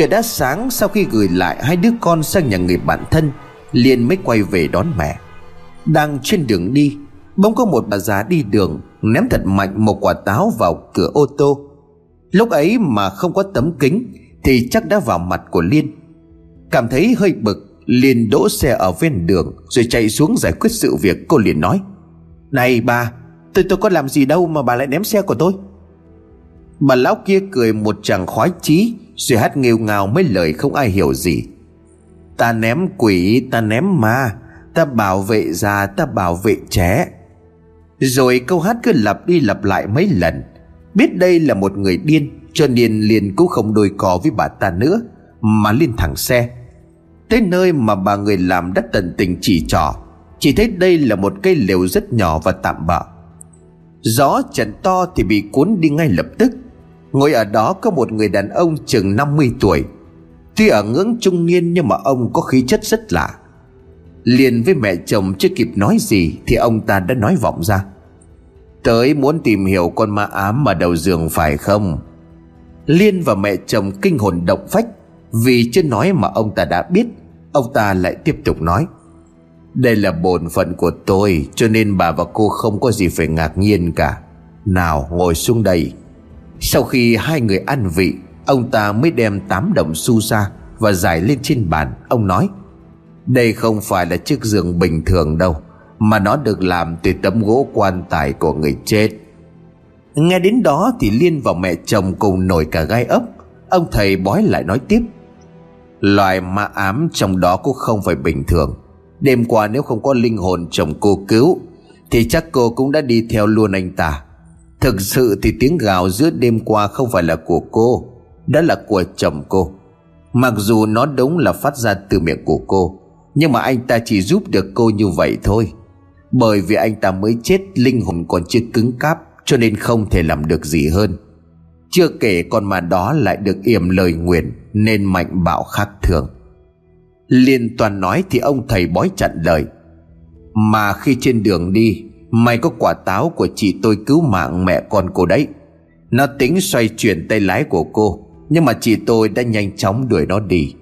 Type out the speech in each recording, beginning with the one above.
Trời đã sáng sau khi gửi lại hai đứa con sang nhà người bạn thân Liên mới quay về đón mẹ. Đang trên đường đi, Bỗng có một bà già đi đường Ném thật mạnh một quả táo vào cửa ô tô. Lúc ấy mà không có tấm kính Thì chắc đã vào mặt của Liên. Cảm thấy hơi bực, Liên đỗ xe ở ven đường Rồi chạy xuống giải quyết sự việc, Cô liền nói, Này bà, Tôi tôi có làm gì đâu mà bà lại ném xe của tôi? Bà lão kia cười một chàng khoái chí rồi hát nghêu ngào mấy lời không ai hiểu gì. Ta ném quỷ, ta ném ma, Ta bảo vệ già, ta bảo vệ trẻ. Rồi câu hát cứ lặp đi lặp lại mấy lần. Biết đây là một người điên, Cho nên liền cũng không đôi cò với bà ta nữa, Mà lên thẳng xe. Tới nơi mà bà người làm đất tận tình chỉ trỏ, Chỉ thấy đây là một cây lều rất nhỏ và tạm bợ. Gió trận to thì bị cuốn đi ngay lập tức. Ngồi ở đó có một người đàn ông chừng 50 tuổi. Tuy ở ngưỡng trung niên nhưng mà ông có khí chất rất lạ. Liền với mẹ chồng chưa kịp nói gì Thì ông ta đã nói vọng ra. Tới muốn tìm hiểu con ma ám mà đầu giường phải không? Liên và mẹ chồng kinh hồn động phách Vì chưa nói mà ông ta đã biết. Ông ta lại tiếp tục nói. Đây là bổn phận của tôi Cho nên bà và cô không có gì phải ngạc nhiên cả. Nào, ngồi xuống đây. Sau khi hai người ăn vị, Ông ta mới đem tám đồng xu ra Và giải lên trên bàn. Ông nói, Đây không phải là chiếc giường bình thường đâu, Mà nó được làm từ tấm gỗ quan tài của người chết. Nghe đến đó thì Liên và mẹ chồng cùng nổi cả gai ốc. Ông thầy bói lại nói tiếp, Loài ma ám trong đó cũng không phải bình thường. Đêm qua nếu không có linh hồn chồng cô cứu, Thì chắc cô cũng đã đi theo luôn anh ta. Thực sự thì tiếng gào giữa đêm qua không phải là của cô Đó là của chồng cô. Mặc dù nó đúng là phát ra từ miệng của cô, Nhưng mà anh ta chỉ giúp được cô như vậy thôi. Bởi vì anh ta mới chết, Linh hồn còn chưa cứng cáp, Cho nên không thể làm được gì hơn. Chưa kể con mà đó lại được yểm lời nguyền Nên mạnh bạo khác thường. Liên toàn nói thì ông thầy bói chặn lời. Mà khi trên đường đi Mày có quả táo của chị tôi cứu mạng mẹ con cô đấy. Nó tính xoay chuyển tay lái của cô, Nhưng mà chị tôi đã nhanh chóng đuổi nó đi.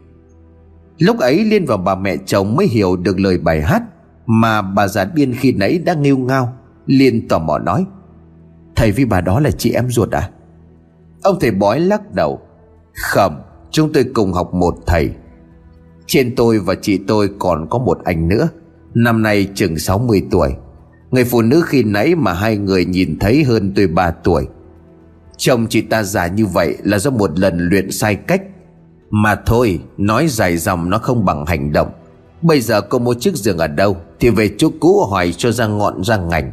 Lúc ấy Liên và bà mẹ chồng mới hiểu được lời bài hát Mà bà già điên khi nãy đã nghêu ngao. Liên tò mò nói, Thầy với bà đó là chị em ruột à? Ông thầy bói lắc đầu Không Chúng tôi cùng học một thầy. Trên tôi và chị tôi còn có một anh nữa, Năm nay chừng 60 tuổi. Người phụ nữ khi nãy mà hai người nhìn thấy hơn tôi 3 tuổi. Chồng chị ta già như vậy là do một lần luyện sai cách. Mà thôi, Nói dài dòng nó không bằng hành động. Bây giờ cô mua chiếc giường ở đâu Thì về chỗ cũ hỏi cho ra ngọn, ra ngành.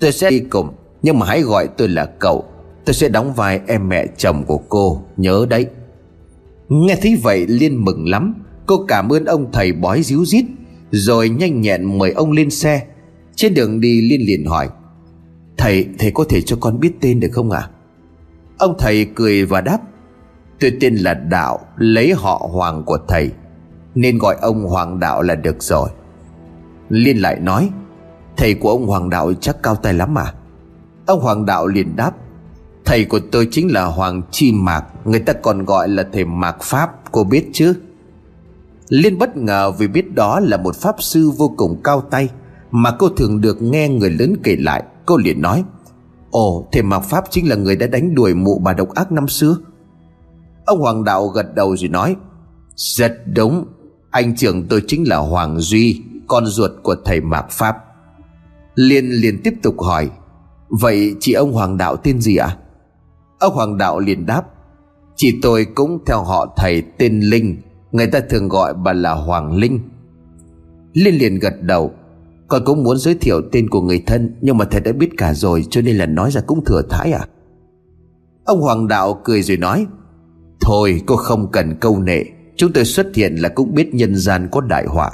Tôi sẽ đi cùng, Nhưng mà hãy gọi tôi là cậu. Tôi sẽ đóng vai em mẹ chồng của cô, Nhớ đấy. Nghe thấy vậy Liên mừng lắm. Cô cảm ơn ông thầy bói díu dít Rồi nhanh nhẹn mời ông lên xe. Trên đường đi Liên liền hỏi Thầy, thầy có thể cho con biết tên được không ạ? À? Ông thầy cười và đáp Tôi tên là Đạo Lấy họ Hoàng của thầy Nên gọi ông Hoàng Đạo là được rồi. Liên lại nói Thầy của ông Hoàng Đạo chắc cao tay lắm à Ông Hoàng Đạo liền đáp Thầy của tôi chính là Hoàng Chi Mạc Người ta còn gọi là thầy Mạc Pháp Cô biết chứ? Liên bất ngờ vì biết đó là một pháp sư vô cùng cao tay. Mà cô thường được nghe người lớn kể lại, Cô liền nói, Ồ, thầy Mạc Pháp chính là người đã đánh đuổi mụ bà độc ác năm xưa. Ông Hoàng Đạo gật đầu rồi nói, Rất đúng, Anh trưởng tôi chính là Hoàng Duy, Con ruột của thầy Mạc Pháp. Liên liền tiếp tục hỏi, Vậy chị ông Hoàng Đạo tên gì ạ? À? Ông Hoàng Đạo liền đáp, Chị tôi cũng theo họ thầy tên Linh, Người ta thường gọi bà là Hoàng Linh. Liên liền gật đầu con cũng muốn giới thiệu tên của người thân, Nhưng mà thầy đã biết cả rồi, Cho nên là nói ra cũng thừa thãi à? Ông Hoàng Đạo cười rồi nói, Thôi, cô không cần câu nệ. Chúng tôi xuất hiện là cũng biết nhân gian có đại họa.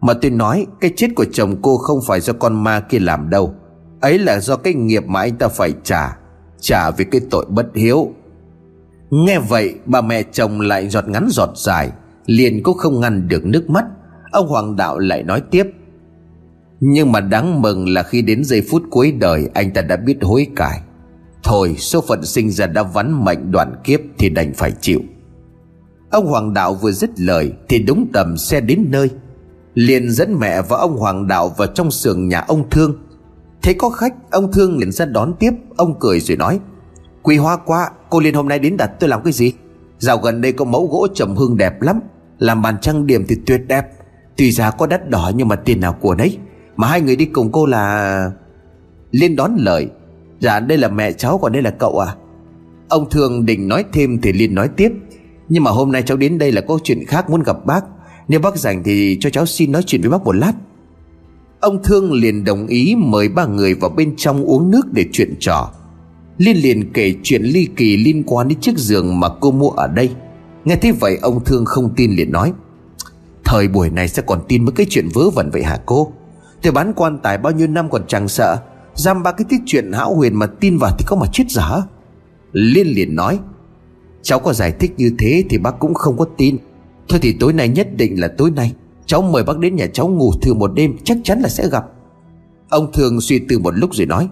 Mà tôi nói, Cái chết của chồng cô không phải do con ma kia làm đâu. Ấy là do cái nghiệp mà anh ta phải trả trả vì cái tội bất hiếu. Nghe vậy, bà mẹ chồng lại giọt ngắn giọt dài, liền cũng không ngăn được nước mắt. Ông hoàng đạo lại nói tiếp nhưng mà đáng mừng là khi đến giây phút cuối đời, anh ta đã biết hối cải. Thôi, số phận sinh ra đã vắn mệnh đoạn kiếp thì đành phải chịu. Ông Hoàng Đạo vừa dứt lời Thì đúng tầm xe đến nơi. Liền dẫn mẹ và ông Hoàng Đạo vào trong sườn nhà ông Thương. Thấy có khách, Ông Thương liền ra đón tiếp. Ông cười rồi nói, Quý hoa quá, Cô Liên hôm nay đến đặt tôi làm cái gì? Dạo gần đây có mẫu gỗ trầm hương đẹp lắm. Làm bàn trang điểm thì tuyệt đẹp. Tuy giá có đắt đỏ nhưng mà tiền nào của nấy. Mà hai người đi cùng cô là Liên đón lời. Dạ đây là mẹ cháu còn đây là cậu à. Ông Thương định nói thêm thì Liên nói tiếp. Nhưng mà hôm nay cháu đến đây là có chuyện khác muốn gặp bác. Nếu bác rảnh thì cho cháu xin nói chuyện với bác một lát. Ông Thương liền đồng ý mời ba người vào bên trong uống nước để chuyện trò. Liên liền kể chuyện ly kỳ liên quan đến chiếc giường mà cô mua ở đây. Nghe thế vậy, ông Thương không tin liền nói, Thời buổi này sẽ còn tin mấy cái chuyện vớ vẩn vậy hả cô? Tôi bán quan tài bao nhiêu năm còn chẳng sợ. Giam ba cái tiết chuyện hão huyền mà tin vào thì có mà chết giả. Liên liền nói, Cháu có giải thích như thế thì bác cũng không có tin. Thôi thì tối nay nhất định là tối nay. Cháu mời bác đến nhà cháu ngủ thử một đêm, Chắc chắn là sẽ gặp. Ông thường suy tư một lúc rồi nói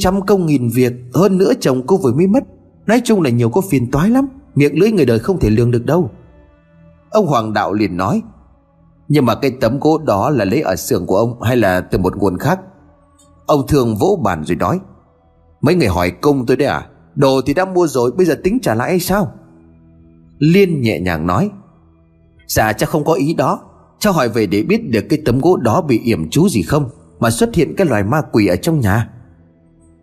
Trăm công nghìn việc, Hơn nữa chồng cô vừa mới mất. Nói chung là nhiều có phiền toái lắm, Miệng lưỡi người đời không thể lường được đâu. Ông Hoàng Đạo liền nói nhưng mà cái tấm gỗ đó là lấy ở xưởng của ông Hay là từ một nguồn khác? Ông thường vỗ bàn rồi nói, Mấy người hỏi công tôi đấy à? Đồ thì đã mua rồi, bây giờ tính trả lại hay sao? Liên nhẹ nhàng nói Dạ chắc không có ý đó. Cháu hỏi về để biết được cái tấm gỗ đó bị yểm chú gì không, Mà xuất hiện cái loài ma quỷ ở trong nhà.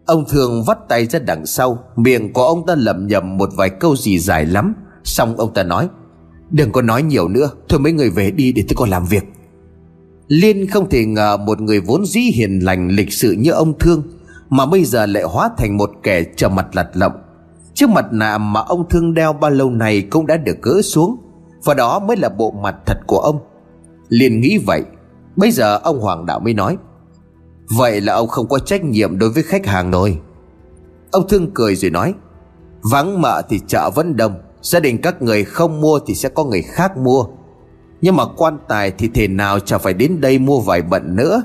Ông thường vắt tay ra đằng sau, Miệng của ông ta lẩm nhẩm một vài câu gì dài lắm, Xong ông ta nói Đừng có nói nhiều nữa, Thôi mấy người về đi để tôi còn làm việc. Liên không thể ngờ một người vốn dĩ hiền lành, lịch sự như ông Thương, Mà bây giờ lại hóa thành một kẻ trở mặt lặt lộng Chiếc mặt nạ mà ông Thương đeo bao lâu này cũng đã được gỡ xuống, Và đó mới là bộ mặt thật của ông. Liên nghĩ vậy, Bây giờ ông Hoàng Đạo mới nói, Vậy là ông không có trách nhiệm đối với khách hàng rồi. Ông Thương cười rồi nói, Vắng mợ thì chợ vẫn đông Gia đình các người không mua thì sẽ có người khác mua. Nhưng mà quan tài thì thể nào chả phải đến đây mua vài bận nữa.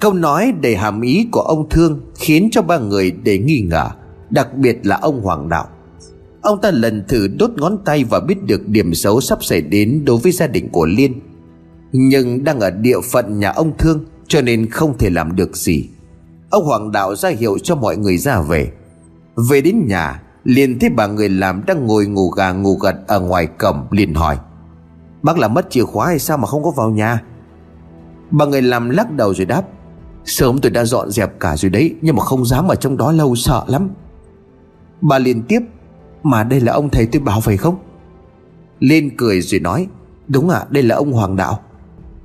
Câu nói đầy hàm ý của ông Thương Khiến cho ba người để nghi ngờ, Đặc biệt là ông Hoàng Đạo. Ông ta lần thử đốt ngón tay và biết được điểm xấu sắp xảy đến đối với gia đình của Liên. Nhưng đang ở địa phận nhà ông Thương, Cho nên không thể làm được gì. Ông Hoàng Đạo ra hiệu cho mọi người ra về. Về đến nhà liền thấy bà người làm đang ngồi ngủ gà ngủ gật ở ngoài cổng liền hỏi Bác làm mất chìa khóa hay sao mà không có vào nhà? Bà người làm lắc đầu rồi đáp Sớm tôi đã dọn dẹp cả rồi đấy Nhưng mà không dám ở trong đó lâu sợ lắm. Bà liền tiếp Mà đây là ông thầy tôi bảo phải không? Lên cười rồi nói Đúng ạ à, đây là ông Hoàng Đạo.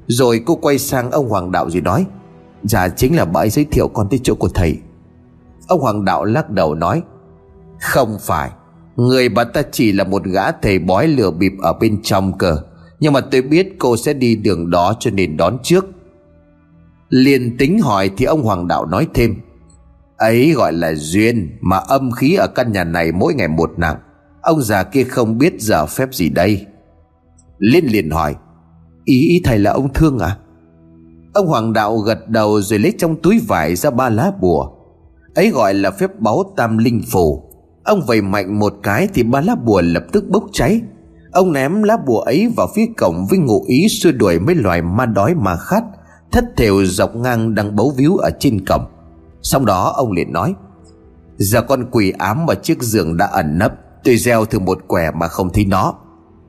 Rồi cô quay sang ông Hoàng Đạo rồi nói Dạ chính là bà ấy giới thiệu con tới chỗ của thầy. Ông Hoàng Đạo lắc đầu nói không phải. Người bà ta chỉ là một gã thầy bói lừa bịp ở bên trong cơ. Nhưng mà tôi biết cô sẽ đi đường đó cho nên đón trước. Liền tính hỏi thì ông Hoàng Đạo nói thêm. Ấy gọi là duyên Mà âm khí ở căn nhà này mỗi ngày một nặng. Ông già kia không biết giờ phép gì đây. Liên liền hỏi. Ý ý thầy là ông thương à? Ông Hoàng Đạo gật đầu rồi lấy trong túi vải ra ba lá bùa. Ấy gọi là phép báu tam linh phù. Ông vẩy mạnh một cái thì ba lá bùa lập tức bốc cháy. Ông ném lá bùa ấy vào phía cổng với ngụ ý xua đuổi mấy loài ma đói ma khát, Thất thểu dọc ngang đang bấu víu ở trên cổng. Sau đó ông liền nói, Giờ con quỷ ám vào chiếc giường đã ẩn nấp, Tôi gieo thử một quẻ mà không thấy nó.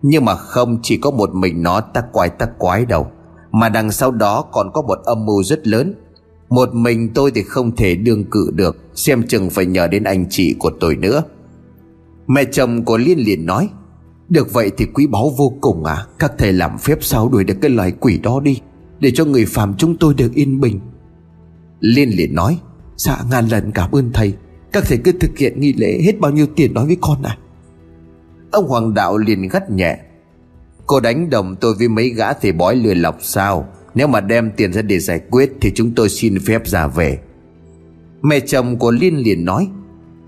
Nhưng mà không chỉ có một mình nó tắc quái tắc quái đâu, Mà đằng sau đó còn có một âm mưu rất lớn. Một mình tôi thì không thể đương cự được, Xem chừng phải nhờ đến anh chị của tôi nữa. Mẹ chồng của Liên liền nói, Được vậy thì quý báu vô cùng à Các thầy làm phép sao đuổi được cái loài quỷ đó đi, Để cho người phàm chúng tôi được yên bình. Liên liền nói Dạ ngàn lần cảm ơn thầy, Các thầy cứ thực hiện nghi lễ hết bao nhiêu tiền nói với con à. Ông Hoàng Đạo liền gắt nhẹ, Cô đánh đồng tôi với mấy gã thầy bói lừa lọc sao? Nếu mà đem tiền ra để giải quyết Thì chúng tôi xin phép ra về. Mẹ chồng của Liên liền nói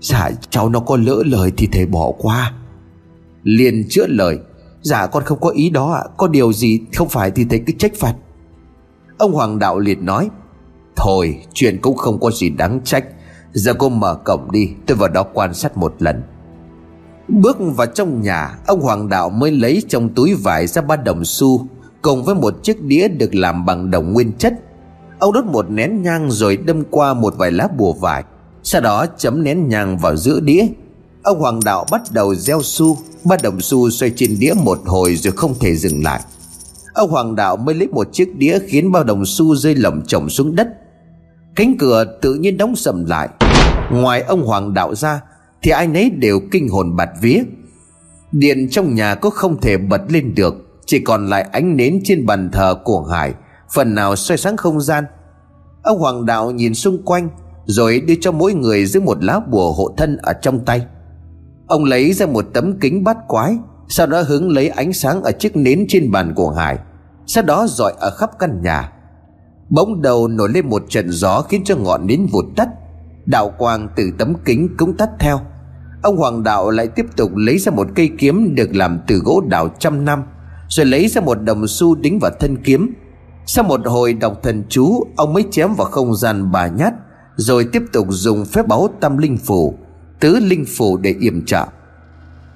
Dạ cháu nó có lỡ lời thì thầy bỏ qua. Liên chữa lời Dạ con không có ý đó ạ, Có điều gì không phải thì thầy cứ trách phạt. Ông Hoàng Đạo liền nói, Thôi, chuyện cũng không có gì đáng trách. Giờ cô mở cổng đi, Tôi vào đó quan sát một lần. Bước vào trong nhà, Ông Hoàng Đạo mới lấy trong túi vải ra ba đồng xu. Cùng với một chiếc đĩa được làm bằng đồng nguyên chất. Ông đốt một nén nhang rồi đâm qua một vài lá bùa vải, Sau đó chấm nén nhang vào giữa đĩa. Ông Hoàng Đạo bắt đầu gieo xu Ba đồng xu xoay trên đĩa một hồi rồi không thể dừng lại. Ông Hoàng Đạo mới lấy một chiếc đĩa khiến bao đồng xu rơi lỏng chồng xuống đất. Cánh cửa tự nhiên đóng sầm lại. Ngoài ông Hoàng Đạo ra Thì ai nấy đều kinh hồn bạt vía. Điện trong nhà có không thể bật lên được. Chỉ còn lại ánh nến trên bàn thờ của Hải Phần nào soi sáng không gian. Ông Hoàng Đạo nhìn xung quanh, Rồi đưa cho mỗi người dưới một lá bùa hộ thân ở trong tay. Ông lấy ra một tấm kính bát quái, Sau đó hướng lấy ánh sáng ở chiếc nến trên bàn của Hải Sau đó dọi ở khắp căn nhà. Bỗng đầu nổi lên một trận gió khiến cho ngọn nến vụt tắt, Đạo quang từ tấm kính cũng tắt theo. Ông Hoàng Đạo lại tiếp tục lấy ra một cây kiếm được làm từ gỗ đào trăm năm. Rồi lấy ra một đồng xu đính vào thân kiếm. Sau một hồi đọc thần chú, Ông mới chém vào không gian bà nhát, Rồi tiếp tục dùng phép báu tâm linh phủ Tứ linh phủ để yểm trợ.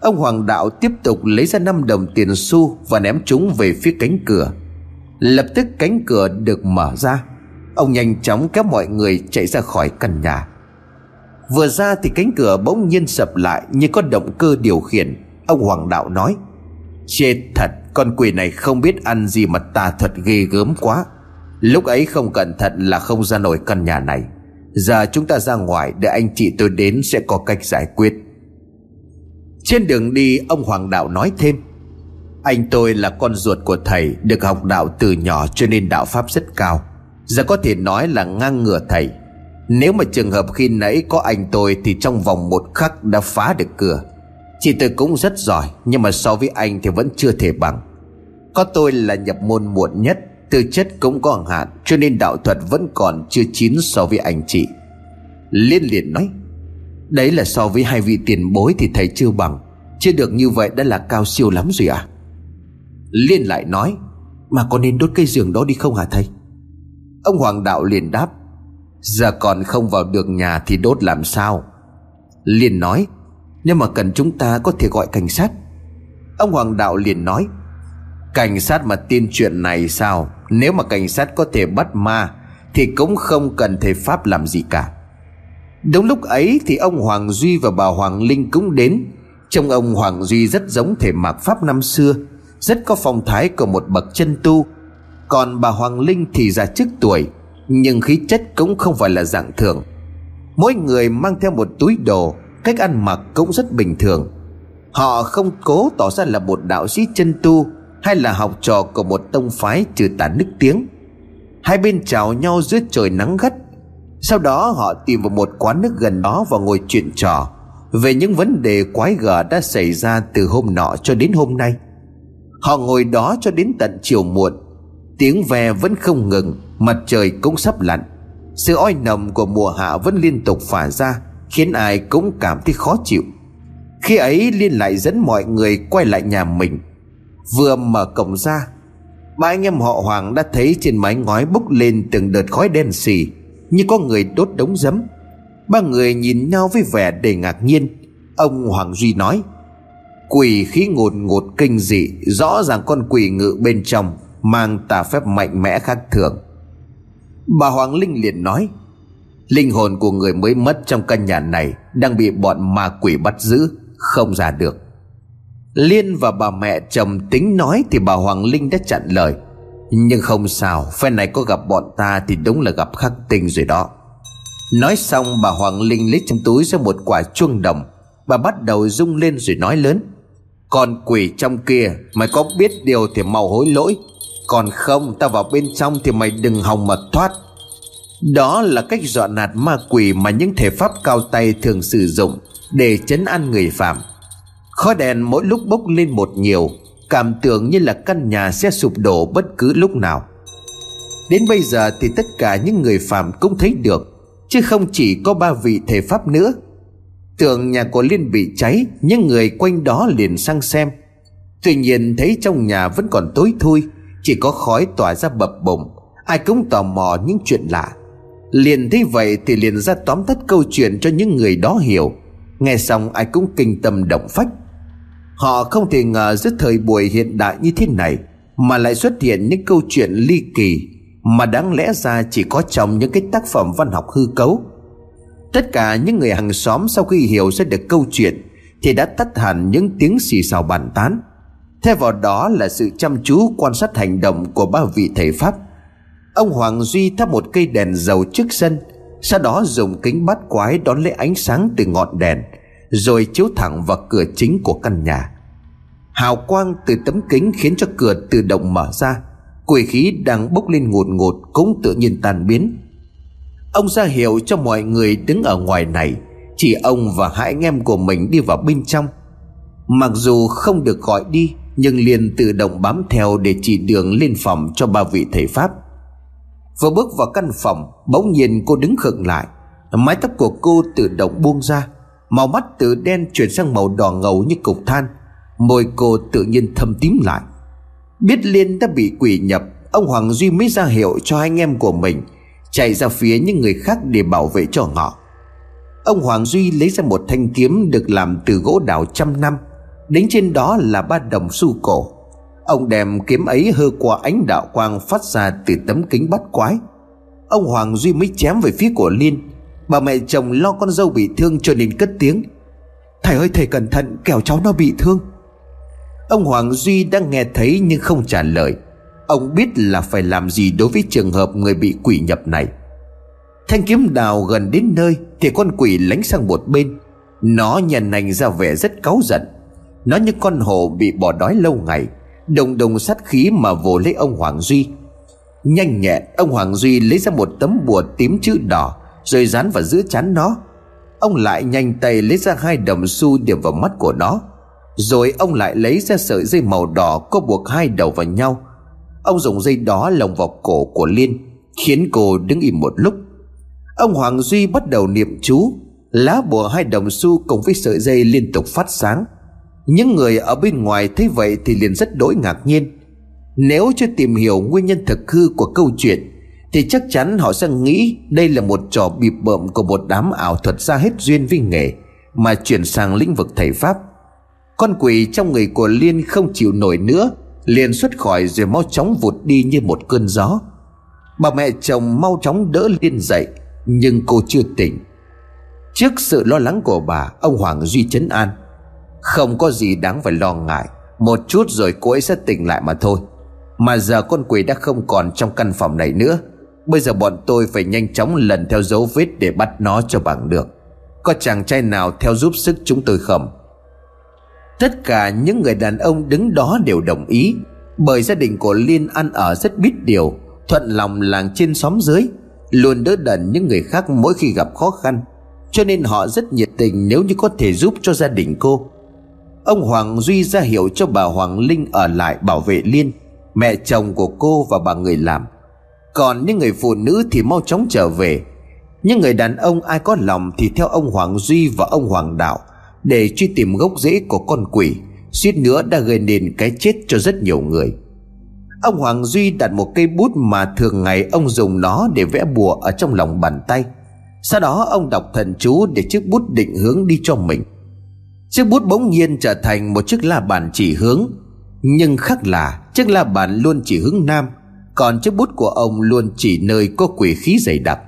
Ông Hoàng Đạo tiếp tục lấy ra năm đồng tiền xu Và ném chúng về phía cánh cửa. Lập tức cánh cửa được mở ra. Ông nhanh chóng kéo mọi người chạy ra khỏi căn nhà. Vừa ra thì cánh cửa bỗng nhiên sập lại Như có động cơ điều khiển. Ông Hoàng Đạo nói, Chết thật con quỷ này không biết ăn gì mà tà thuật ghê gớm quá. Lúc ấy không cẩn thận là không ra nổi căn nhà này. Giờ chúng ta ra ngoài Để anh chị tôi đến sẽ có cách giải quyết. Trên đường đi, ông Hoàng Đạo nói thêm. Anh tôi là con ruột của thầy, Được học đạo từ nhỏ cho nên đạo pháp rất cao. Giờ có thể nói là ngang ngửa thầy. Nếu mà trường hợp khi nãy có anh tôi Thì trong vòng một khắc đã phá được cửa. Chị tôi cũng rất giỏi, Nhưng mà so với anh thì vẫn chưa thể bằng. Có tôi là nhập môn muộn nhất, Tư chất cũng có hạn, Cho nên đạo thuật vẫn còn chưa chín so với anh chị. Liên liền nói, Đấy là so với hai vị tiền bối thì thầy chưa bằng, Chưa được như vậy đã là cao siêu lắm rồi à? Liên lại nói, Mà có nên đốt cây giường đó đi không hả thầy? Ông Hoàng Đạo liền đáp, Giờ còn không vào được nhà thì đốt làm sao? Liên nói, Nhưng mà cần chúng ta có thể gọi cảnh sát. Ông Hoàng Đạo liền nói Cảnh sát mà tin chuyện này sao? Nếu mà cảnh sát có thể bắt ma, Thì cũng không cần thầy Pháp làm gì cả. Đúng lúc ấy thì ông Hoàng Duy và bà Hoàng Linh cũng đến. Trông ông Hoàng Duy rất giống thể mạc Pháp năm xưa, Rất có phong thái của một bậc chân tu. Còn bà Hoàng Linh thì già trước tuổi, Nhưng khí chất cũng không phải là dạng thường. Mỗi người mang theo một túi đồ, Cách ăn mặc cũng rất bình thường. Họ không cố tỏ ra là một đạo sĩ chân tu hay là học trò của một tông phái trừ tà nức tiếng. Hai bên chào nhau dưới trời nắng gắt. Sau đó họ tìm vào một quán nước gần đó và ngồi chuyện trò về những vấn đề quái gở đã xảy ra từ hôm nọ cho đến hôm nay. Họ ngồi đó cho đến tận chiều muộn. Tiếng ve vẫn không ngừng, mặt trời cũng sắp lặn. Sự oi nồng của mùa hạ vẫn liên tục phả ra, khiến ai cũng cảm thấy khó chịu. Khi ấy liên lại dẫn mọi người quay lại nhà mình. Vừa mở cổng ra. Ba anh em họ Hoàng đã thấy trên mái ngói bốc lên từng đợt khói đen xì, Như có người đốt đống giấm. Ba người nhìn nhau với vẻ đầy ngạc nhiên. Ông Hoàng Duy nói, Quỷ khí ngột ngột kinh dị, Rõ ràng con quỷ ngự bên trong, Mang tà phép mạnh mẽ khác thường. Bà Hoàng Linh liền nói, Linh hồn của người mới mất trong căn nhà này Đang bị bọn ma quỷ bắt giữ, Không ra được. Liên và bà mẹ chồng tính nói Thì bà Hoàng Linh đã chặn lời. Nhưng không sao, phen này có gặp bọn ta Thì đúng là gặp khắc tinh rồi đó. Nói xong, bà Hoàng Linh lấy trong túi ra một quả chuông đồng. Bà bắt đầu rung lên rồi nói lớn. Còn quỷ trong kia, Mày có biết điều thì mau hối lỗi. Còn không, ta vào bên trong Thì mày đừng hòng mà thoát. Đó là cách dọa nạt ma quỷ Mà những thể pháp cao tay thường sử dụng Để chấn an người phạm. Khói đèn mỗi lúc bốc lên một nhiều, Cảm tưởng như là căn nhà sẽ sụp đổ bất cứ lúc nào. Đến bây giờ thì tất cả những người phạm cũng thấy được, Chứ không chỉ có ba vị thầy Pháp nữa. Tưởng nhà của Liên bị cháy, Những người quanh đó liền sang xem. Tuy nhiên thấy trong nhà vẫn còn tối thui, Chỉ có khói tỏa ra bập bùng, Ai cũng tò mò những chuyện lạ. Liền thấy vậy thì liền ra tóm tắt câu chuyện cho những người đó hiểu. Nghe xong ai cũng kinh tâm động phách. Họ không thể ngờ giữa thời buổi hiện đại như thế này Mà lại xuất hiện những câu chuyện ly kỳ Mà đáng lẽ ra chỉ có trong những cái tác phẩm văn học hư cấu. Tất cả những người hàng xóm sau khi hiểu ra được câu chuyện Thì đã tắt hẳn những tiếng xì xào bàn tán. Thay vào đó là sự chăm chú quan sát hành động của ba vị thầy Pháp. Ông Hoàng Duy thắp một cây đèn dầu trước sân, Sau đó dùng kính bắt quái đón lấy ánh sáng từ ngọn đèn. Rồi chiếu thẳng vào cửa chính của căn nhà. Hào quang từ tấm kính khiến cho cửa tự động mở ra. Quỷ khí đang bốc lên ngột ngột cũng tự nhiên tan biến. Ông ra hiệu cho mọi người đứng ở ngoài này, Chỉ ông và hai anh em của mình đi vào bên trong. Mặc dù không được gọi đi, Nhưng liền tự động bám theo để chỉ đường lên phòng cho ba vị thầy Pháp. Vừa bước vào căn phòng, Bỗng nhiên cô đứng khựng lại. Mái tóc của cô tự động buông ra. Màu mắt từ đen chuyển sang màu đỏ ngầu như cục than. Môi cô tự nhiên thâm tím lại. Biết Liên đã bị quỷ nhập, Ông Hoàng Duy mới ra hiệu cho anh em của mình Chạy ra phía những người khác để bảo vệ cho họ. Ông Hoàng Duy lấy ra một thanh kiếm Được làm từ gỗ đào trăm năm Đính trên đó là ba đồng xu cổ. Ông đem kiếm ấy hơ qua ánh đạo quang phát ra từ tấm kính bắt quái. Ông Hoàng Duy mới chém về phía của Liên Bà mẹ chồng lo con dâu bị thương cho nên cất tiếng. Thầy ơi, thầy cẩn thận, kẻo cháu nó bị thương. Ông Hoàng Duy đang nghe thấy nhưng không trả lời. Ông biết là phải làm gì đối với trường hợp người bị quỷ nhập này. Thanh kiếm đào gần đến nơi Thì con quỷ lánh sang một bên. Nó nhận nành ra vẻ rất cáu giận. Nó như con hổ bị bỏ đói lâu ngày, Đồng đồng sát khí mà vồ lấy ông Hoàng Duy. Nhanh nhẹn, ông Hoàng Duy lấy ra một tấm bùa tím chữ đỏ. Rồi dán vào giữa chán nó. Ông lại nhanh tay lấy ra hai đồng xu điểm vào mắt của nó. Rồi ông lại lấy ra sợi dây màu đỏ Có buộc hai đầu vào nhau. Ông dùng dây đó lồng vào cổ của Liên, Khiến cô đứng im một lúc. Ông Hoàng Duy bắt đầu niệm chú, Lá bùa hai đồng xu cùng với sợi dây liên tục phát sáng. Những người ở bên ngoài thấy vậy thì liền rất đỗi ngạc nhiên. Nếu chưa tìm hiểu nguyên nhân thực hư của câu chuyện thì chắc chắn họ sẽ nghĩ đây là một trò bịp bợm của một đám ảo thuật ra hết duyên với nghề, Mà chuyển sang lĩnh vực thầy Pháp. Con quỷ trong người của Liên không chịu nổi nữa, Liền xuất khỏi rồi mau chóng vụt đi như một cơn gió. Bà mẹ chồng mau chóng đỡ Liên dậy, Nhưng cô chưa tỉnh. Trước sự lo lắng của bà, Ông Hoàng Duy chấn an. Không có gì đáng phải lo ngại, Một chút rồi cô ấy sẽ tỉnh lại mà thôi. Mà giờ con quỷ đã không còn trong căn phòng này nữa. Bây giờ bọn tôi phải nhanh chóng lần theo dấu vết để bắt nó cho bằng được. Có chàng trai nào theo giúp sức chúng tôi không? Tất cả những người đàn ông đứng đó đều đồng ý. Bởi gia đình của Liên ăn ở rất biết điều, Thuận lòng làng trên xóm dưới, Luôn đỡ đần những người khác mỗi khi gặp khó khăn. Cho nên họ rất nhiệt tình nếu như có thể giúp cho gia đình cô. Ông Hoàng Duy ra hiệu cho bà Hoàng Linh ở lại bảo vệ Liên, Mẹ chồng của cô và bà người làm. Còn những người phụ nữ thì mau chóng trở về. Những người đàn ông ai có lòng thì theo ông Hoàng Duy và ông Hoàng Đạo Để truy tìm gốc rễ của con quỷ. Suýt nữa đã gây nên cái chết cho rất nhiều người. Ông Hoàng Duy đặt một cây bút mà thường ngày ông dùng nó để vẽ bùa ở trong lòng bàn tay. Sau đó ông đọc thần chú để chiếc bút định hướng đi cho mình. Chiếc bút bỗng nhiên trở thành một chiếc la bàn chỉ hướng, Nhưng khác là chiếc la bàn luôn chỉ hướng nam. Còn chiếc bút của ông luôn chỉ nơi có quỷ khí dày đặc.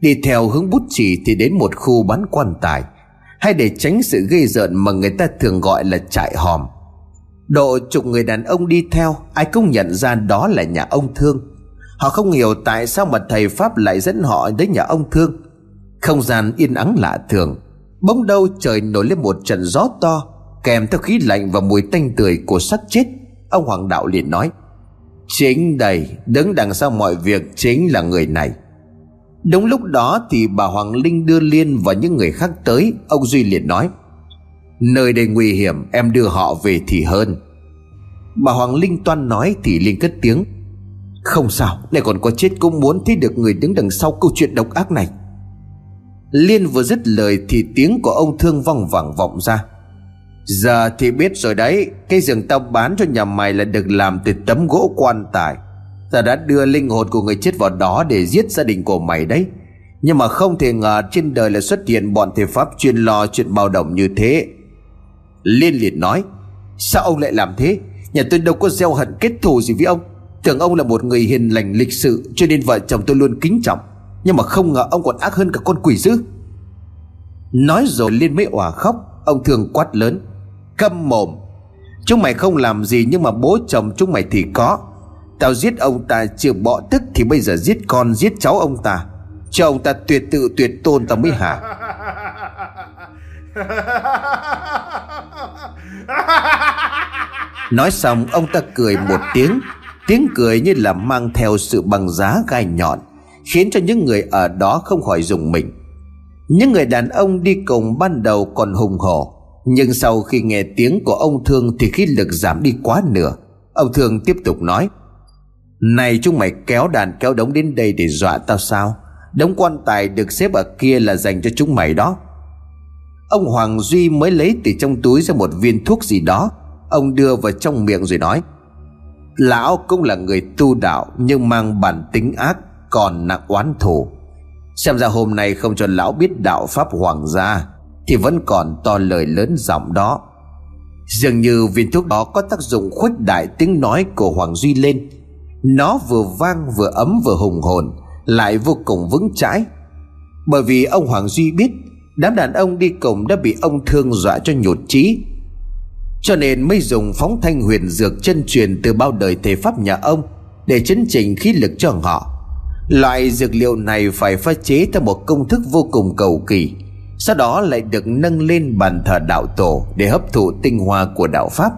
Đi theo hướng bút chỉ thì đến một khu bán quan tài, Hay để tránh sự gây rợn mà người ta thường gọi là trại hòm. Độ chục người đàn ông đi theo, Ai cũng nhận ra đó là nhà ông Thương. Họ không hiểu tại sao mà thầy Pháp lại dẫn họ đến nhà ông Thương. Không gian yên ắng lạ thường Bỗng đâu trời nổi lên một trận gió to, Kèm theo khí lạnh và mùi tanh tươi của xác chết, Ông Hoàng Đạo liền nói. Chính đây, Đứng đằng sau mọi việc chính là người này. Đúng lúc đó thì bà Hoàng Linh đưa Liên và những người khác tới, Ông Duy liền nói, Nơi đây nguy hiểm, em đưa họ về thì hơn. Bà Hoàng Linh toan nói thì Liên cất tiếng, Không sao Này còn có chết cũng muốn thấy được người đứng đằng sau câu chuyện độc ác này. Liên vừa dứt lời thì tiếng của ông thương vong vẳng vọng ra. Giờ thì biết rồi đấy, Cái giường tao bán cho nhà mày là được làm từ tấm gỗ quan tài. Ta đã đưa linh hồn của người chết vào đó để giết gia đình của mày đấy. Nhưng mà không thể ngờ trên đời lại xuất hiện bọn thầy pháp chuyên lo chuyện bạo động như thế. Liên liệt nói, Sao ông lại làm thế? Nhà tôi đâu có gieo hận kết thù gì với ông. Tưởng ông là một người hiền lành lịch sự, Cho nên vợ chồng tôi luôn kính trọng. Nhưng mà không ngờ ông còn ác hơn cả con quỷ dữ. Nói rồi liên mới òa khóc. Ông thường quát lớn Câm mồm. Chúng mày không làm gì nhưng mà bố chồng chúng mày thì có. Tao giết ông ta chưa bỏ tức Thì bây giờ giết con giết cháu ông ta. Cho ông ta tuyệt tự tuyệt tôn tao mới hả? Nói xong ông ta cười một tiếng. Tiếng cười như là mang theo sự bằng giá gai nhọn Khiến cho những người ở đó không khỏi dùng mình. Những người đàn ông đi cùng ban đầu còn hùng hổ nhưng sau khi nghe tiếng của ông Thương Thì khí lực giảm đi quá nửa. Ông Thương tiếp tục nói, Này chúng mày kéo đàn kéo đống đến đây để dọa tao sao? Đống quan tài được xếp ở kia là dành cho chúng mày đó. Ông Hoàng Duy mới lấy từ trong túi ra một viên thuốc gì đó. Ông đưa vào trong miệng rồi nói, Lão cũng là người tu đạo Nhưng mang bản tính ác, Còn nặng oán thù. Xem ra hôm nay không cho lão biết đạo pháp hoàng gia. Thì vẫn còn to lời lớn giọng đó. Dường như viên thuốc đó có tác dụng khuếch đại tiếng nói của Hoàng Duy lên. Nó vừa vang vừa ấm vừa hùng hồn, Lại vô cùng vững chãi. Bởi vì ông Hoàng Duy biết, Đám đàn ông đi cùng đã bị ông thương dọa cho nhột trí Cho nên mới dùng phóng thanh huyền dược chân truyền từ bao đời thầy pháp nhà ông Để chấn chỉnh khí lực cho họ. Loại dược liệu này phải pha chế theo một công thức vô cùng cầu kỳ. Sau đó lại được nâng lên bàn thờ đạo tổ Để hấp thụ tinh hoa của đạo Pháp.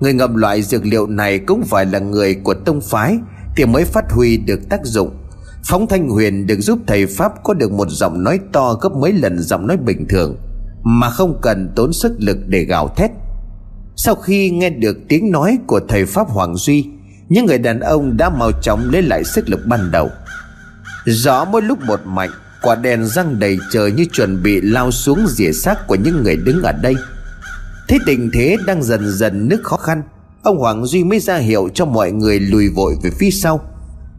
Người ngậm loại dược liệu này cũng phải là người của tông phái Thì mới phát huy được tác dụng. Phóng Thanh Huyền được giúp thầy Pháp có được một giọng nói to gấp mấy lần giọng nói bình thường, Mà không cần tốn sức lực để gào thét. Sau khi nghe được tiếng nói của thầy Pháp Hoàng Duy, Những người đàn ông đã mau chóng lấy lại sức lực ban đầu. Gió mỗi lúc một mạnh Quả đèn răng đầy trời như chuẩn bị lao xuống rỉa xác của những người đứng ở đây. Thế tình thế đang dần dần nước khó khăn. Ông Hoàng Duy mới ra hiệu cho mọi người lùi vội về phía sau.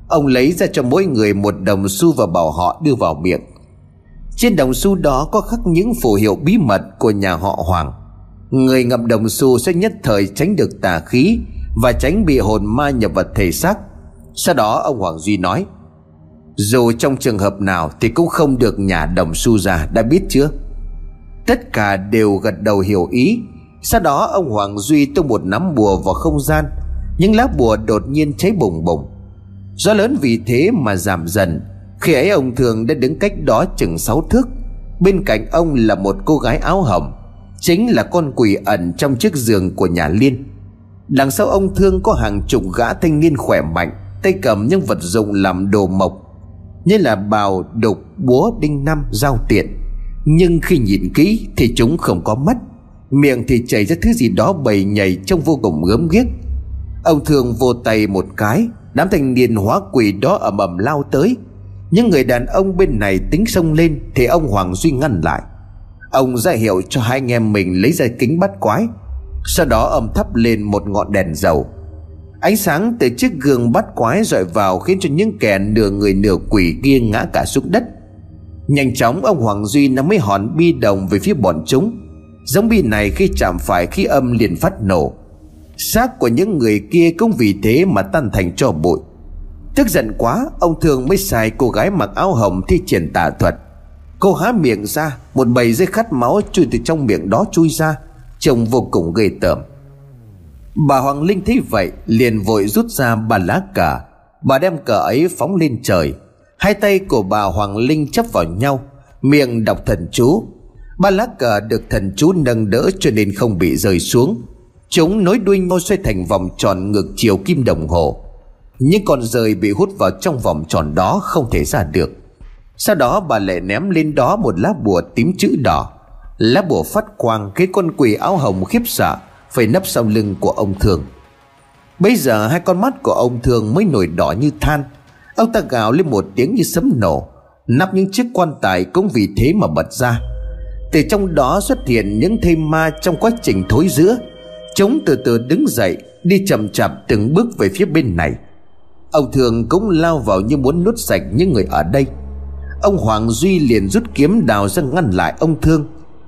Ông lấy ra cho mỗi người một đồng xu và bảo họ đưa vào miệng. Trên đồng xu đó có khắc những phù hiệu bí mật của nhà họ Hoàng. Người ngậm đồng xu sẽ nhất thời tránh được tà khí Và tránh bị hồn ma nhập vật thể xác. Sau đó ông Hoàng Duy nói dù trong trường hợp nào thì cũng không được nhà đồng su ra đã biết chưa? Tất cả đều gật đầu hiểu ý. Sau đó, ông Hoàng Duy tung một nắm bùa vào không gian. Những lá bùa đột nhiên cháy bùng bùng. Gió lớn vì thế mà giảm dần. Khi ấy, ông thường đã đứng cách đó chừng sáu thước. Bên cạnh ông là một cô gái áo hồng. Chính là con quỷ ẩn trong chiếc giường của nhà Liên. Đằng sau ông thương có hàng chục gã thanh niên khỏe mạnh, Tay cầm những vật dụng làm đồ mộc. Như là bào, đục, búa, đinh năm, dao tiện. Nhưng khi nhìn kỹ thì chúng không có mắt. Miệng thì chảy ra thứ gì đó bầy nhảy trông vô cùng gớm ghiếc. Ông thường vô tay một cái Đám thanh niên hóa quỷ đó ầm ầm lao tới. Những người đàn ông bên này tính xông lên Thì ông Hoàng Duy ngăn lại. Ông ra hiệu cho hai anh em mình lấy ra kính bắt quái. Sau đó ông thắp lên một ngọn đèn dầu. Ánh sáng từ chiếc gương bắt quái rọi vào Khiến cho những kẻ nửa người nửa quỷ kia ngã cả xuống đất. Nhanh chóng, ông Hoàng Duy nắm mấy hòn bi đồng về phía bọn chúng. Giống bi này khi chạm phải khí âm liền phát nổ. Xác của những người kia cũng vì thế mà tan thành cho bụi. Tức giận quá, ông thường mới xài cô gái mặc áo hồng thi triển tà thuật. Cô há miệng ra, một bầy dây khát máu chui từ trong miệng đó chui ra, trông vô cùng ghê tởm bà hoàng linh thấy vậy, liền vội rút ra ba lá cờ bà đem cờ ấy phóng lên trời. Hai tay của bà hoàng linh chấp vào nhau, miệng đọc thần chú. Ba lá cờ được thần chú nâng đỡ cho nên không bị rơi xuống. Chúng nối đuôi nhau xoay thành vòng tròn ngược chiều kim đồng hồ. Những con rơi bị hút vào trong vòng tròn đó không thể ra được. Sau đó bà lại ném lên đó một lá bùa tím chữ đỏ. Lá bùa phát quang khiến con quỷ áo hồng khiếp sợ. Phải nấp sau lưng của ông Thường. Bây giờ hai con mắt của ông Thường mới nổi đỏ như than. Ông ta gào lên một tiếng như sấm nổ, Nắp những chiếc quan tài cũng vì thế mà bật ra. Từ trong đó xuất hiện những thây ma trong quá trình thối giữa Chúng từ từ đứng dậy, Đi chậm chạp từng bước về phía bên này. Ông Thường cũng lao vào như muốn nuốt sạch những người ở đây. Ông Hoàng Duy liền rút kiếm đào ra ngăn lại ông Thương.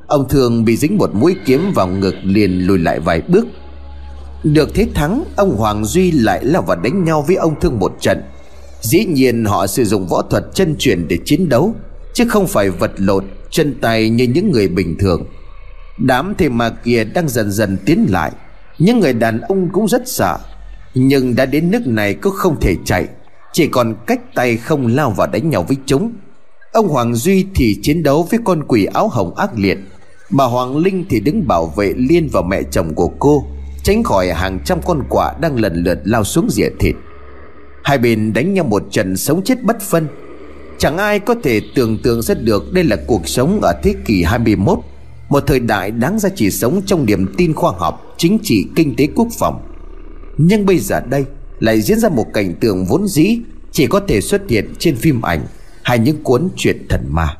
Ông thường bị dính một mũi kiếm vào ngực liền lùi lại vài bước. Được thế thắng, Ông Hoàng Duy lại lao vào đánh nhau với ông Thương một trận. Dĩ nhiên họ sử dụng võ thuật chân truyền để chiến đấu, Chứ không phải vật lộn, Chân tay như những người bình thường. Đám thầy mà kia đang dần dần tiến lại. Những người đàn ông cũng rất sợ, Nhưng đã đến nước này cũng không thể chạy. Chỉ còn cách tay không lao vào đánh nhau với chúng. Ông Hoàng Duy thì chiến đấu với con quỷ áo hồng ác liệt. Bà Hoàng Linh thì đứng bảo vệ Liên và mẹ chồng của cô Tránh khỏi hàng trăm con quạ đang lần lượt lao xuống rỉa thịt. Hai bên đánh nhau một trận sống chết bất phân. Chẳng ai có thể tưởng tượng ra được đây là cuộc sống ở thế kỷ 21 Một thời đại đáng ra chỉ sống trong niềm tin khoa học, chính trị, kinh tế quốc phòng. Nhưng bây giờ đây lại diễn ra một cảnh tượng vốn dĩ Chỉ có thể xuất hiện trên phim ảnh hay những cuốn truyện thần ma.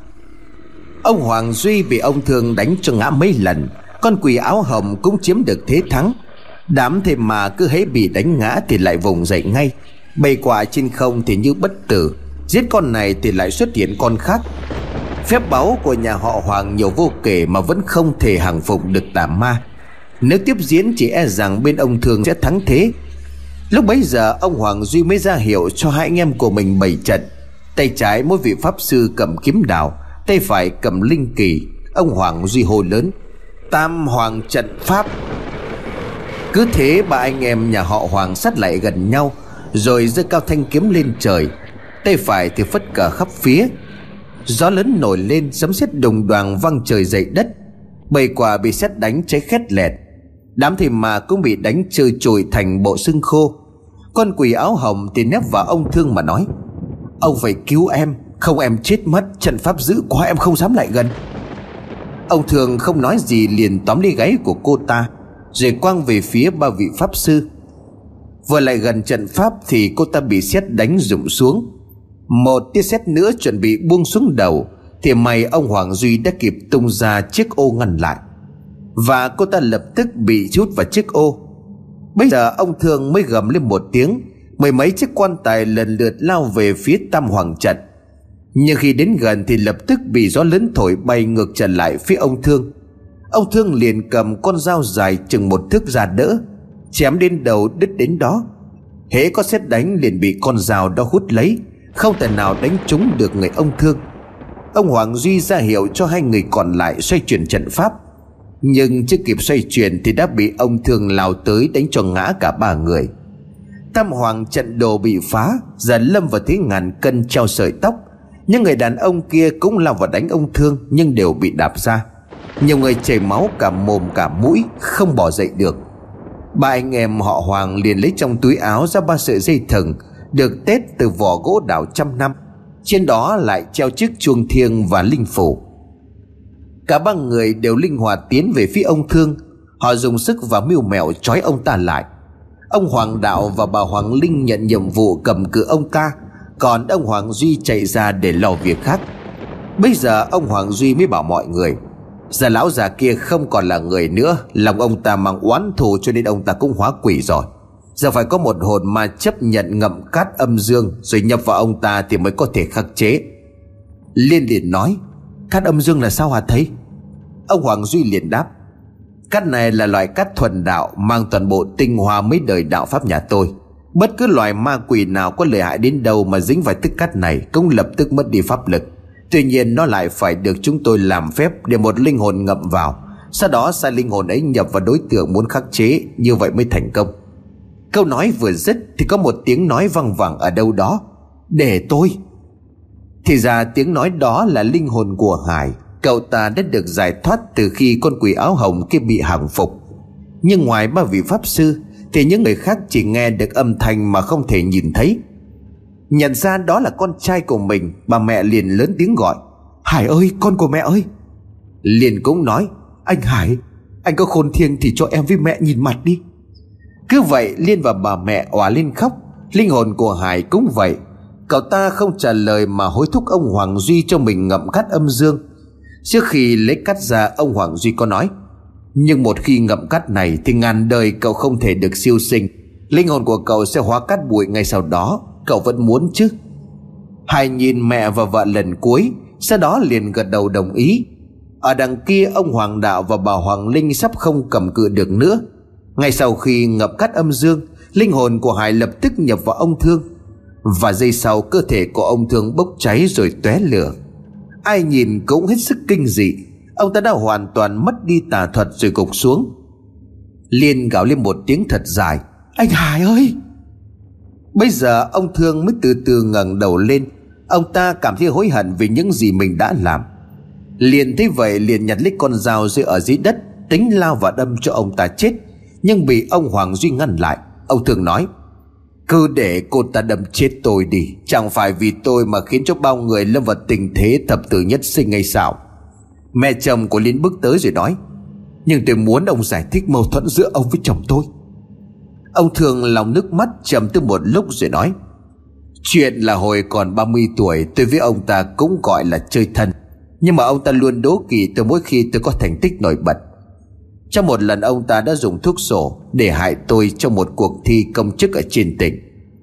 Ông Hoàng Duy bị ông Thương đánh cho ngã mấy lần. Con quỷ áo hồng cũng chiếm được thế thắng. Đám thêm mà cứ hễ bị đánh ngã thì lại vùng dậy ngay. Bày quả trên không thì như bất tử. Giết con này thì lại xuất hiện con khác. Phép báu của nhà họ Hoàng nhiều vô kể Mà vẫn không thể hàng phục được tà ma. Nếu tiếp diễn chỉ e rằng bên ông Thương sẽ thắng thế. Lúc bấy giờ, ông Hoàng Duy mới ra hiệu cho hai anh em của mình bày trận. Tay trái mỗi vị pháp sư cầm kiếm đào. Tay phải cầm linh kỳ, Ông Hoàng Duy hô lớn, Tam Hoàng trận pháp. Cứ thế ba anh em nhà họ Hoàng sát lại gần nhau, Rồi giơ cao thanh kiếm lên trời. Tay phải thì phất cờ khắp phía. Gió lớn nổi lên, Sấm sét đồng đoàn văng trời dậy đất. Bầy quả bị xét đánh cháy khét lẹt. Đám thì mà cũng bị đánh trơ trụi thành bộ xương khô. Con quỷ áo hồng thì nép vào ông thương mà nói, Ông phải cứu em. Không em chết mất, Trận pháp dữ quá em không dám lại gần. Ông thường không nói gì liền tóm lấy gáy của cô ta, Rồi quang về phía ba vị pháp sư. Vừa lại gần trận pháp Thì cô ta bị xét đánh rụng xuống. Một tia xét nữa chuẩn bị buông xuống đầu, Thì mày ông Hoàng Duy đã kịp tung ra chiếc ô ngăn lại. Và cô ta lập tức bị chút vào chiếc ô. Bây giờ ông thường mới gầm lên một tiếng, Mười mấy chiếc quan tài lần lượt lao về phía tam hoàng trận nhưng khi đến gần thì lập tức bị gió lớn thổi bay ngược trở lại phía ông Thương. Ông Thương liền cầm con dao dài chừng một thước ra đỡ, Chém đến đầu đứt đến đó. Hễ có xét đánh liền bị con dao đó hút lấy, Không thể nào đánh trúng được người ông Thương. Ông Hoàng Duy ra hiệu cho hai người còn lại xoay chuyển trận pháp. Nhưng chưa kịp xoay chuyển thì đã bị ông Thương lao tới đánh cho ngã cả ba người. Tam hoàng trận đồ bị phá, Giờ lâm vào thế ngàn cân treo sợi tóc những người đàn ông kia cũng lao vào đánh ông thương, Nhưng đều bị đạp ra. Nhiều người chảy máu, cả mồm, cả mũi, Không bỏ dậy được. Ba anh em họ Hoàng liền lấy trong túi áo ra ba sợi dây thừng, Được tết từ vỏ gỗ đào trăm năm. Trên đó lại treo chiếc chuông thiêng và linh phủ. Cả ba người đều linh hoạt tiến về phía ông Thương. Họ dùng sức và mưu mẹo trói ông ta lại. Ông Hoàng Đạo và bà Hoàng Linh nhận nhiệm vụ cầm cự ông ta. Còn ông Hoàng Duy chạy ra để lo việc khác. Bây giờ ông Hoàng Duy mới bảo mọi người, Giờ lão già kia không còn là người nữa, Lòng ông ta mang oán thù cho nên ông ta cũng hóa quỷ rồi. Giờ phải có một hồn ma chấp nhận ngậm cát âm dương Rồi nhập vào ông ta thì mới có thể khắc chế. Liên liền nói, Cát âm dương là sao hả thấy? Ông Hoàng Duy liền đáp, Cát này là loại cát thuần đạo, Mang toàn bộ tinh hoa mấy đời đạo pháp nhà tôi. Bất cứ loài ma quỷ nào có lợi hại đến đâu Mà dính vào thức cát này Cũng lập tức mất đi pháp lực. Tuy nhiên, nó lại phải được chúng tôi làm phép Để một linh hồn ngậm vào. Sau đó, sai linh hồn ấy nhập vào đối tượng muốn khắc chế, Như vậy mới thành công. Câu nói vừa dứt Thì có một tiếng nói văng vẳng ở đâu đó. Để tôi! Thì ra, tiếng nói đó là linh hồn của Hải. Cậu ta đã được giải thoát từ khi con quỷ áo hồng kia bị hàng phục. Nhưng ngoài ba vị pháp sư thì những người khác chỉ nghe được âm thanh mà không thể nhìn thấy. Nhận ra đó là con trai của mình, Bà mẹ liền lớn tiếng gọi. Hải ơi, con của mẹ ơi. Liền cũng nói, Anh Hải, Anh có khôn thiêng thì cho em với mẹ nhìn mặt đi. Cứ vậy, Liên và bà mẹ òa lên khóc. Linh hồn của Hải cũng vậy. Cậu ta không trả lời mà hối thúc ông Hoàng Duy cho mình ngậm cắt âm dương. Trước khi lấy cắt ra, ông Hoàng Duy có nói nhưng một khi ngậm cắt này Thì ngàn đời cậu không thể được siêu sinh. Linh hồn của cậu sẽ hóa cắt bụi ngay sau đó. Cậu vẫn muốn chứ? Hai nhìn mẹ và vợ lần cuối, Sau đó liền gật đầu đồng ý. Ở đằng kia, ông Hoàng Đạo và bà Hoàng Linh Sắp không cầm cự được nữa. Ngay sau khi ngập cắt âm dương, Linh hồn của Hải lập tức nhập vào ông Thương. Và giây sau, cơ thể của ông Thương bốc cháy rồi tóe lửa. Ai nhìn cũng hết sức kinh dị. Ông ta đã hoàn toàn mất đi tà thuật rồi gục xuống. Liên gào lên một tiếng thật dài. Anh Hải ơi! Bây giờ ông Thương mới từ từ ngẩng đầu lên. Ông ta cảm thấy hối hận vì những gì mình đã làm. Liền thấy vậy, liền nhặt lấy con dao rơi ở dưới đất, Tính lao và đâm cho ông ta chết. Nhưng bị ông Hoàng Duy ngăn lại, Ông Thương nói, Cứ để cô ta đâm chết tôi đi. Chẳng phải vì tôi mà khiến cho bao người lâm vào tình thế thập tử nhất sinh hay sao? Mẹ chồng của Liên bước tới rồi nói, Nhưng tôi muốn ông giải thích mâu thuẫn giữa ông với chồng tôi. Ông thường lòng nước mắt trầm tư một lúc rồi nói, Chuyện là hồi còn 30 tuổi, Tôi với ông ta cũng gọi là chơi thân. Nhưng mà ông ta luôn đố kỵ tôi mỗi khi tôi có thành tích nổi bật. Trong một lần ông ta đã dùng thuốc sổ Để hại tôi trong một cuộc thi công chức ở trên tỉnh.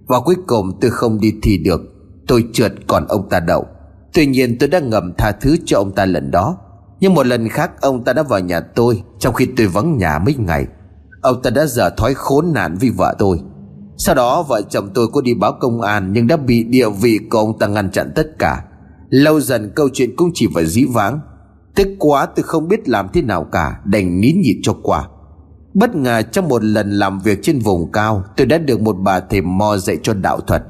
Và cuối cùng tôi không đi thi được, Tôi trượt còn ông ta đậu. Tuy nhiên tôi đã ngầm tha thứ cho ông ta lần đó. Nhưng một lần khác, ông ta đã vào nhà tôi, Trong khi tôi vắng nhà mấy ngày. Ông ta đã dở thói khốn nạn vì vợ tôi. Sau đó, vợ chồng tôi có đi báo công an, Nhưng đã bị địa vị của ông ta ngăn chặn tất cả. Lâu dần, câu chuyện cũng chỉ phải dí vãng. Tức quá, tôi không biết làm thế nào cả, Đành nín nhịn cho qua. Bất ngờ, trong một lần làm việc trên vùng cao, Tôi đã được một bà thầy mo dạy cho đạo thuật.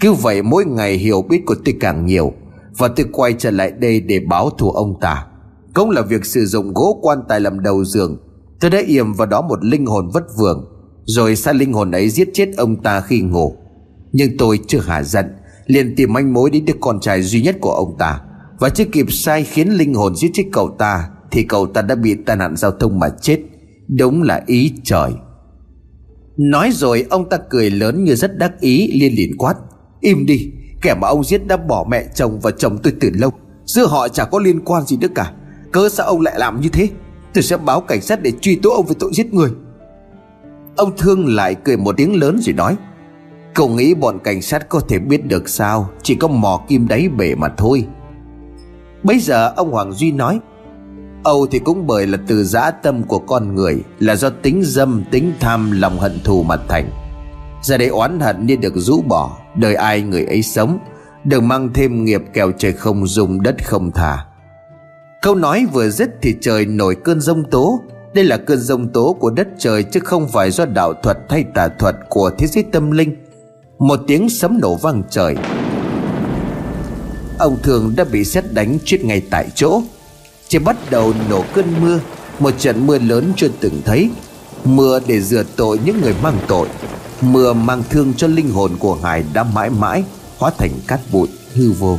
Cứ vậy, mỗi ngày hiểu biết của tôi càng nhiều, Và tôi quay trở lại đây để báo thù ông ta. Cũng là việc sử dụng gỗ quan tài làm đầu giường. Tôi đã yểm vào đó một linh hồn vất vưởng, Rồi sai linh hồn ấy giết chết ông ta khi ngủ. Nhưng tôi chưa hả giận, liền tìm manh mối đến đứa con trai duy nhất của ông ta. Và chưa kịp sai khiến linh hồn giết chết cậu ta, Thì cậu ta đã bị tai nạn giao thông mà chết. Đúng là ý trời. Nói rồi, ông ta cười lớn như rất đắc ý liên liền quát. Im đi, Kẻ mà ông giết đã bỏ mẹ chồng và chồng tôi từ lâu, Giữa họ chả có liên quan gì nữa cả. Cớ sao ông lại làm như thế? Tôi sẽ báo cảnh sát để truy tố ông về tội giết người. Ông Thương lại cười một tiếng lớn rồi nói Cậu nghĩ bọn cảnh sát có thể biết được sao? Chỉ có mò kim đáy bể mà thôi. Bây giờ ông Hoàng Duy nói Âu thì cũng bởi là từ dã tâm của con người Là do tính dâm, tính tham, lòng hận thù mà thành. Giờ đây oán hận nên được rũ bỏ Đời ai người ấy sống Đừng mang thêm nghiệp kèo trời không dùng đất không thả Câu nói vừa dứt thì trời nổi cơn rông tố. Đây là cơn rông tố của đất trời Chứ không phải do đạo thuật hay tà thuật của thế giới tâm linh. Một tiếng sấm nổ vang trời. Ông thường đã bị xét đánh chết ngay tại chỗ. Chỉ bắt đầu nổ cơn mưa, Một trận mưa lớn chưa từng thấy. Mưa để rửa tội những người mang tội. Mưa mang thương cho linh hồn của Hải đã mãi mãi Hóa thành cát bụi hư vô.